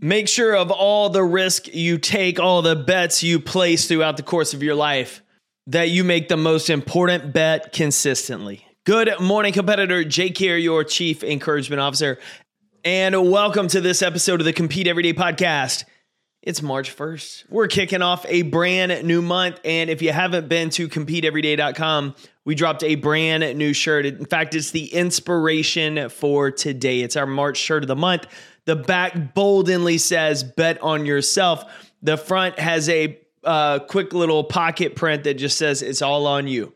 Make sure of all the risk you take, all the bets you place throughout the course of your life, that you make the most important bet consistently. Good morning, competitor. Jake here, your Chief Encouragement Officer, and welcome to this episode of the Compete Everyday Podcast. It's March 1st. We're kicking off a brand new month. And if you haven't been to competeeveryday.com, we dropped a brand new shirt. In fact, it's the inspiration for today. It's our March shirt of the month. The back boldly says, bet on yourself. The front has a uh, quick little pocket print that just says, it's all on you.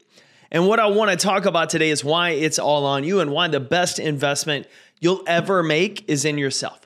And what I want to talk about today is why it's all on you and why the best investment you'll ever make is in yourself.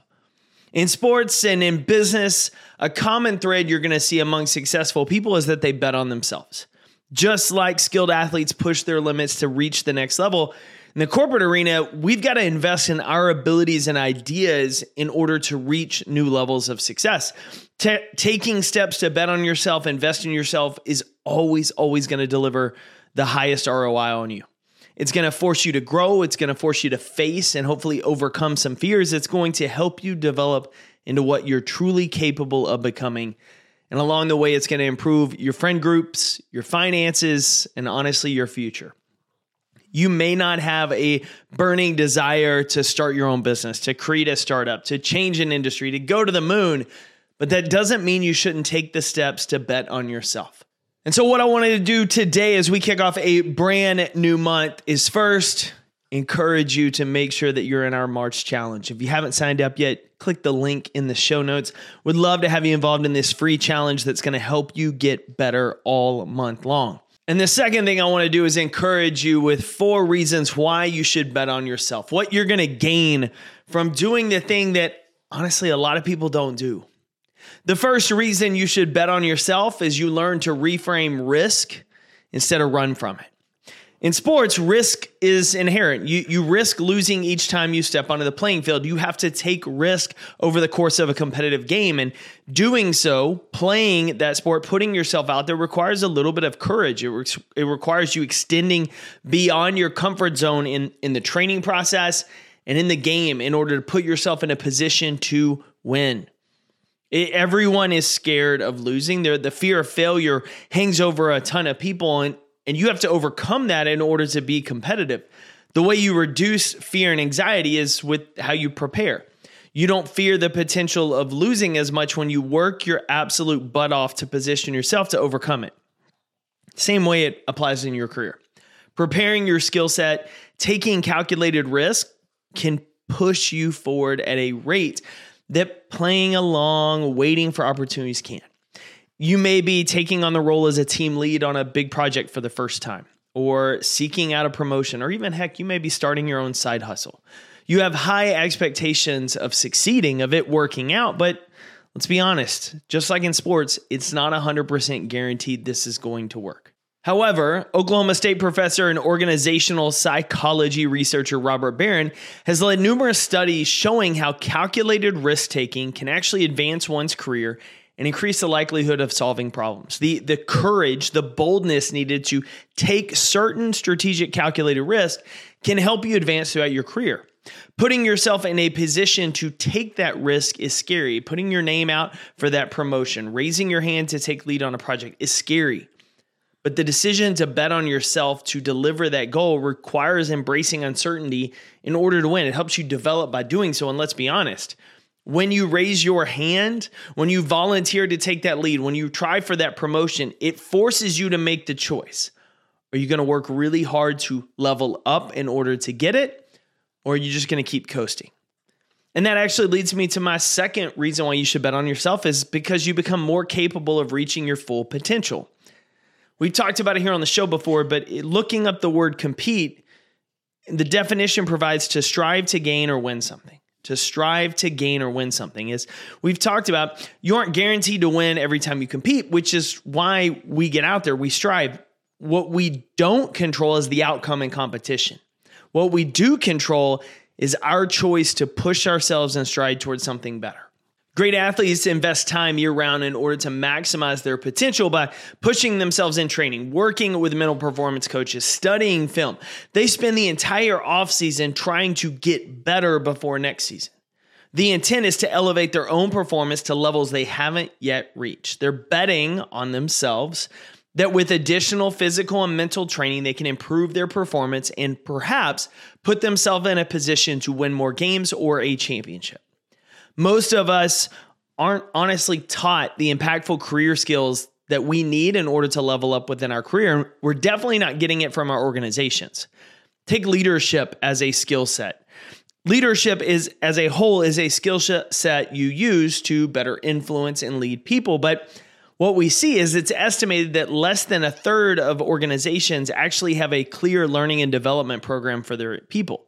In sports and in business, a common thread you're going to see among successful people is that they bet on themselves. Just like skilled athletes push their limits to reach the next level, in the corporate arena, we've got to invest in our abilities and ideas in order to reach new levels of success. T- taking steps to bet on yourself, invest in yourself is always, always going to deliver the highest ROI on you. It's going to force you to grow. It's going to force you to face and hopefully overcome some fears. It's going to help you develop into what you're truly capable of becoming. And along the way, it's going to improve your friend groups, your finances, and honestly, your future. You may not have a burning desire to start your own business, to create a startup, to change an industry, to go to the moon, but that doesn't mean you shouldn't take the steps to bet on yourself. And so, what I wanted to do today as we kick off a brand new month is first encourage you to make sure that you're in our March challenge. If you haven't signed up yet, click the link in the show notes. Would love to have you involved in this free challenge that's going to help you get better all month long. And the second thing I want to do is encourage you with four reasons why you should bet on yourself, what you're going to gain from doing the thing that honestly a lot of people don't do. The first reason you should bet on yourself is you learn to reframe risk instead of run from it. In sports, risk is inherent. You, you risk losing each time you step onto the playing field. You have to take risk over the course of a competitive game. And doing so, playing that sport, putting yourself out there requires a little bit of courage. It, re- it requires you extending beyond your comfort zone in, in the training process and in the game in order to put yourself in a position to win. It, everyone is scared of losing. There, the fear of failure hangs over a ton of people, and and you have to overcome that in order to be competitive. The way you reduce fear and anxiety is with how you prepare. You don't fear the potential of losing as much when you work your absolute butt off to position yourself to overcome it. Same way it applies in your career. Preparing your skill set, taking calculated risk can push you forward at a rate that playing along, waiting for opportunities can you may be taking on the role as a team lead on a big project for the first time, or seeking out a promotion, or even heck, you may be starting your own side hustle. You have high expectations of succeeding, of it working out, but let's be honest, just like in sports, it's not 100% guaranteed this is going to work. However, Oklahoma State professor and organizational psychology researcher Robert Baron has led numerous studies showing how calculated risk taking can actually advance one's career and increase the likelihood of solving problems. The, the courage, the boldness needed to take certain strategic calculated risk can help you advance throughout your career. Putting yourself in a position to take that risk is scary. Putting your name out for that promotion, raising your hand to take lead on a project is scary. But the decision to bet on yourself to deliver that goal requires embracing uncertainty in order to win. It helps you develop by doing so. And let's be honest, when you raise your hand, when you volunteer to take that lead, when you try for that promotion, it forces you to make the choice. Are you going to work really hard to level up in order to get it? Or are you just going to keep coasting? And that actually leads me to my second reason why you should bet on yourself is because you become more capable of reaching your full potential. We've talked about it here on the show before, but looking up the word compete, the definition provides to strive to gain or win something to strive to gain or win something is we've talked about you aren't guaranteed to win every time you compete, which is why we get out there, we strive. What we don't control is the outcome in competition. What we do control is our choice to push ourselves and stride towards something better. Great athletes invest time year round in order to maximize their potential by pushing themselves in training, working with mental performance coaches, studying film. They spend the entire offseason trying to get better before next season. The intent is to elevate their own performance to levels they haven't yet reached. They're betting on themselves that with additional physical and mental training, they can improve their performance and perhaps put themselves in a position to win more games or a championship. Most of us aren't honestly taught the impactful career skills that we need in order to level up within our career. We're definitely not getting it from our organizations. Take leadership as a skill set leadership is as a whole is a skill set you use to better influence and lead people but what we see is it's estimated that less than a third of organizations actually have a clear learning and development program for their people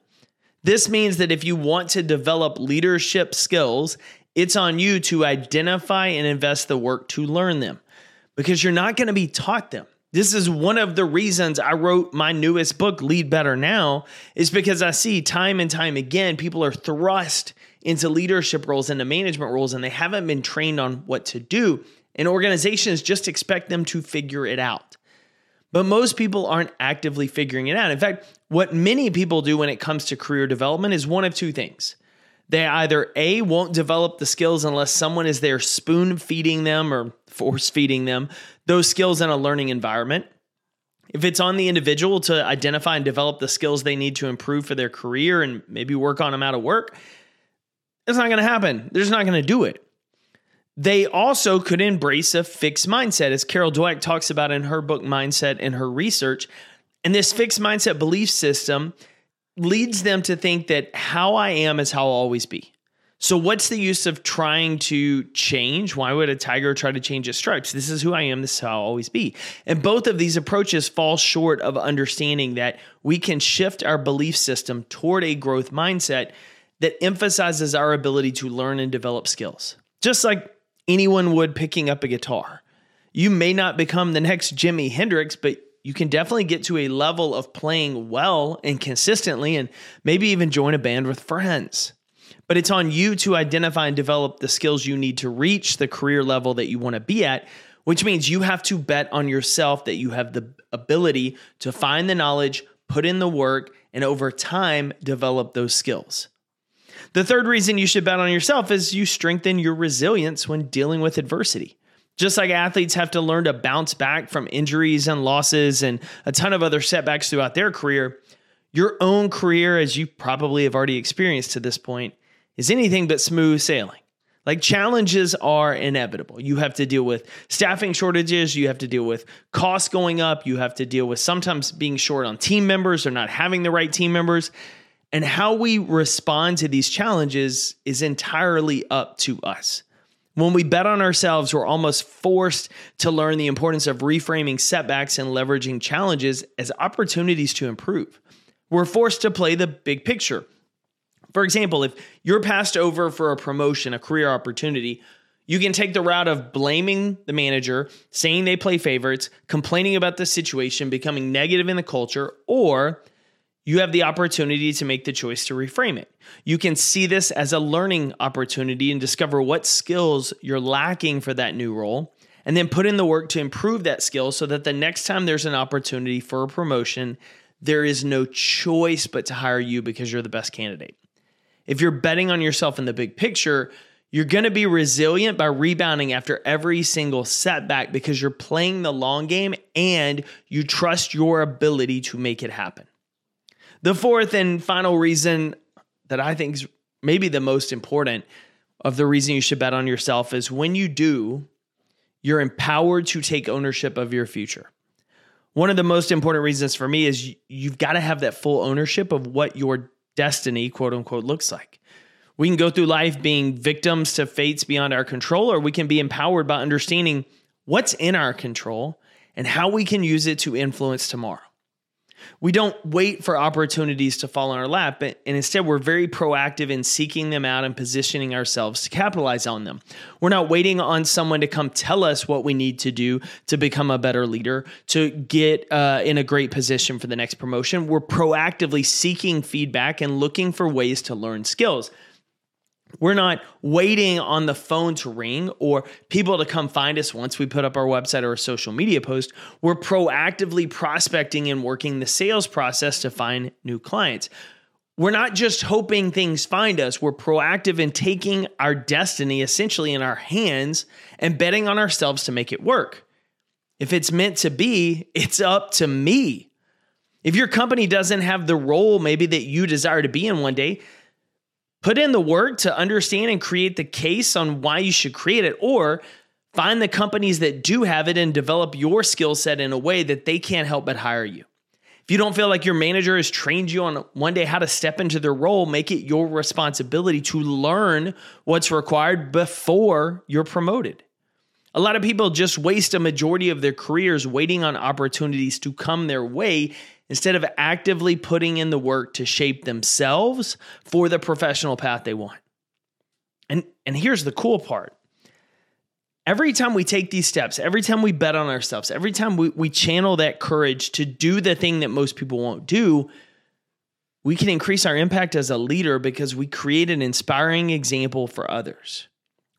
this means that if you want to develop leadership skills it's on you to identify and invest the work to learn them because you're not going to be taught them this is one of the reasons I wrote my newest book, Lead Better Now, is because I see time and time again people are thrust into leadership roles, into management roles, and they haven't been trained on what to do. And organizations just expect them to figure it out. But most people aren't actively figuring it out. In fact, what many people do when it comes to career development is one of two things. They either A, won't develop the skills unless someone is there spoon feeding them or force feeding them those skills in a learning environment. If it's on the individual to identify and develop the skills they need to improve for their career and maybe work on them out of work, it's not going to happen. They're just not going to do it. They also could embrace a fixed mindset, as Carol Dweck talks about in her book Mindset and her research. And this fixed mindset belief system leads them to think that how I am is how I'll always be. So, what's the use of trying to change? Why would a tiger try to change its stripes? This is who I am. This is how I'll always be. And both of these approaches fall short of understanding that we can shift our belief system toward a growth mindset that emphasizes our ability to learn and develop skills, just like anyone would picking up a guitar. You may not become the next Jimi Hendrix, but you can definitely get to a level of playing well and consistently, and maybe even join a band with friends but it's on you to identify and develop the skills you need to reach the career level that you want to be at, which means you have to bet on yourself that you have the ability to find the knowledge, put in the work, and over time develop those skills. The third reason you should bet on yourself is you strengthen your resilience when dealing with adversity. Just like athletes have to learn to bounce back from injuries and losses and a ton of other setbacks throughout their career, your own career, as you probably have already experienced to this point, is anything but smooth sailing. Like challenges are inevitable. You have to deal with staffing shortages, you have to deal with costs going up, you have to deal with sometimes being short on team members or not having the right team members. And how we respond to these challenges is entirely up to us. When we bet on ourselves, we're almost forced to learn the importance of reframing setbacks and leveraging challenges as opportunities to improve. We're forced to play the big picture for example, if you're passed over for a promotion, a career opportunity, you can take the route of blaming the manager, saying they play favorites, complaining about the situation, becoming negative in the culture, or you have the opportunity to make the choice to reframe it. You can see this as a learning opportunity and discover what skills you're lacking for that new role, and then put in the work to improve that skill so that the next time there's an opportunity for a promotion, there is no choice but to hire you because you're the best candidate. If you're betting on yourself in the big picture, you're going to be resilient by rebounding after every single setback because you're playing the long game and you trust your ability to make it happen. The fourth and final reason that I think is maybe the most important of the reason you should bet on yourself is when you do, you're empowered to take ownership of your future. One of the most important reasons for me is you've got to have that full ownership of what you're destiny, quote unquote, looks like. We can go through life being victims to fates beyond our control, or we can be empowered by understanding what's in our control and how we can use it to influence tomorrow. We don't wait for opportunities to fall in our lap, and instead we're very proactive in seeking them out and positioning ourselves to capitalize on them. We're not waiting on someone to come tell us what we need to do to become a better leader, to get uh, in a great position for the next promotion. We're proactively seeking feedback and looking for ways to learn skills. We're not waiting on the phone to ring or people to come find us once we put up our website or a social media post. We're proactively prospecting and working the sales process to find new clients. we're not just hoping things find us, we're proactive in taking our destiny essentially in our hands and betting on ourselves to make it work. If it's meant to be, it's up to me. If your company doesn't have the role maybe that you desire to be in one day, put in the work to understand and create the case on why you should create it, or find the companies that do have it and develop your skill set in a way that they can't help but hire you. If you don't feel like your manager has trained you on one day how to step into their role, make it your responsibility to learn what's required before you're promoted. A lot of people just waste a majority of their careers waiting on opportunities to come their way instead of actively putting in the work to shape themselves for the professional path they want. And, and here's the cool part every time we take these steps, every time we bet on ourselves, every time we, we channel that courage to do the thing that most people won't do, we can increase our impact as a leader because we create an inspiring example for others.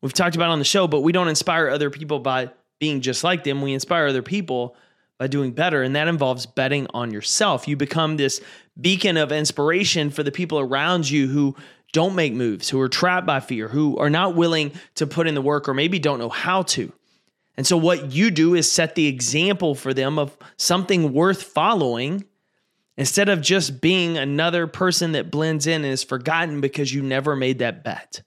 We've talked about on the show, but we don't inspire other people by being just like them. We inspire other people by doing better. And that involves betting on yourself. You become this beacon of inspiration for the people around you who don't make moves, who are trapped by fear, who are not willing to put in the work or maybe don't know how to. And so, what you do is set the example for them of something worth following instead of just being another person that blends in and is forgotten because you never made that bet.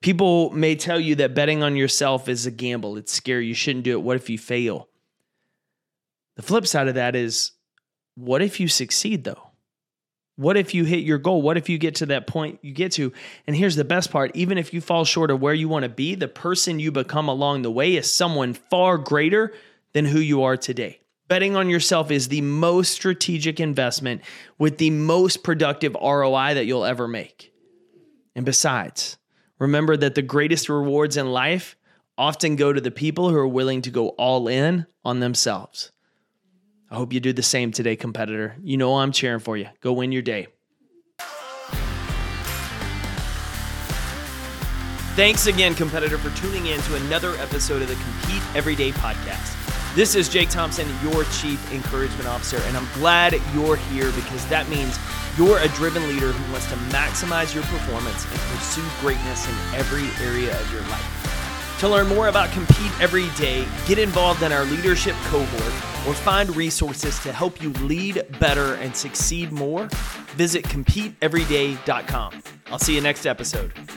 People may tell you that betting on yourself is a gamble, it's scary, you shouldn't do it. What if you fail? The flip side of that is what if you succeed though? What if you hit your goal? What if you get to that point you get to? And here's the best part even if you fall short of where you want to be, the person you become along the way is someone far greater than who you are today. Betting on yourself is the most strategic investment with the most productive ROI that you'll ever make. And besides, remember that the greatest rewards in life often go to the people who are willing to go all in on themselves. I hope you do the same today, competitor. You know I'm cheering for you. Go win your day. Thanks again, competitor, for tuning in to another episode of the Compete Everyday podcast. This is Jake Thompson, your Chief Encouragement Officer, and I'm glad you're here because that means you're a driven leader who wants to maximize your performance and pursue greatness in every area of your life. To learn more about Compete Every Day, get involved in our leadership cohort, or find resources to help you lead better and succeed more, visit CompeteEveryday.com. I'll see you next episode.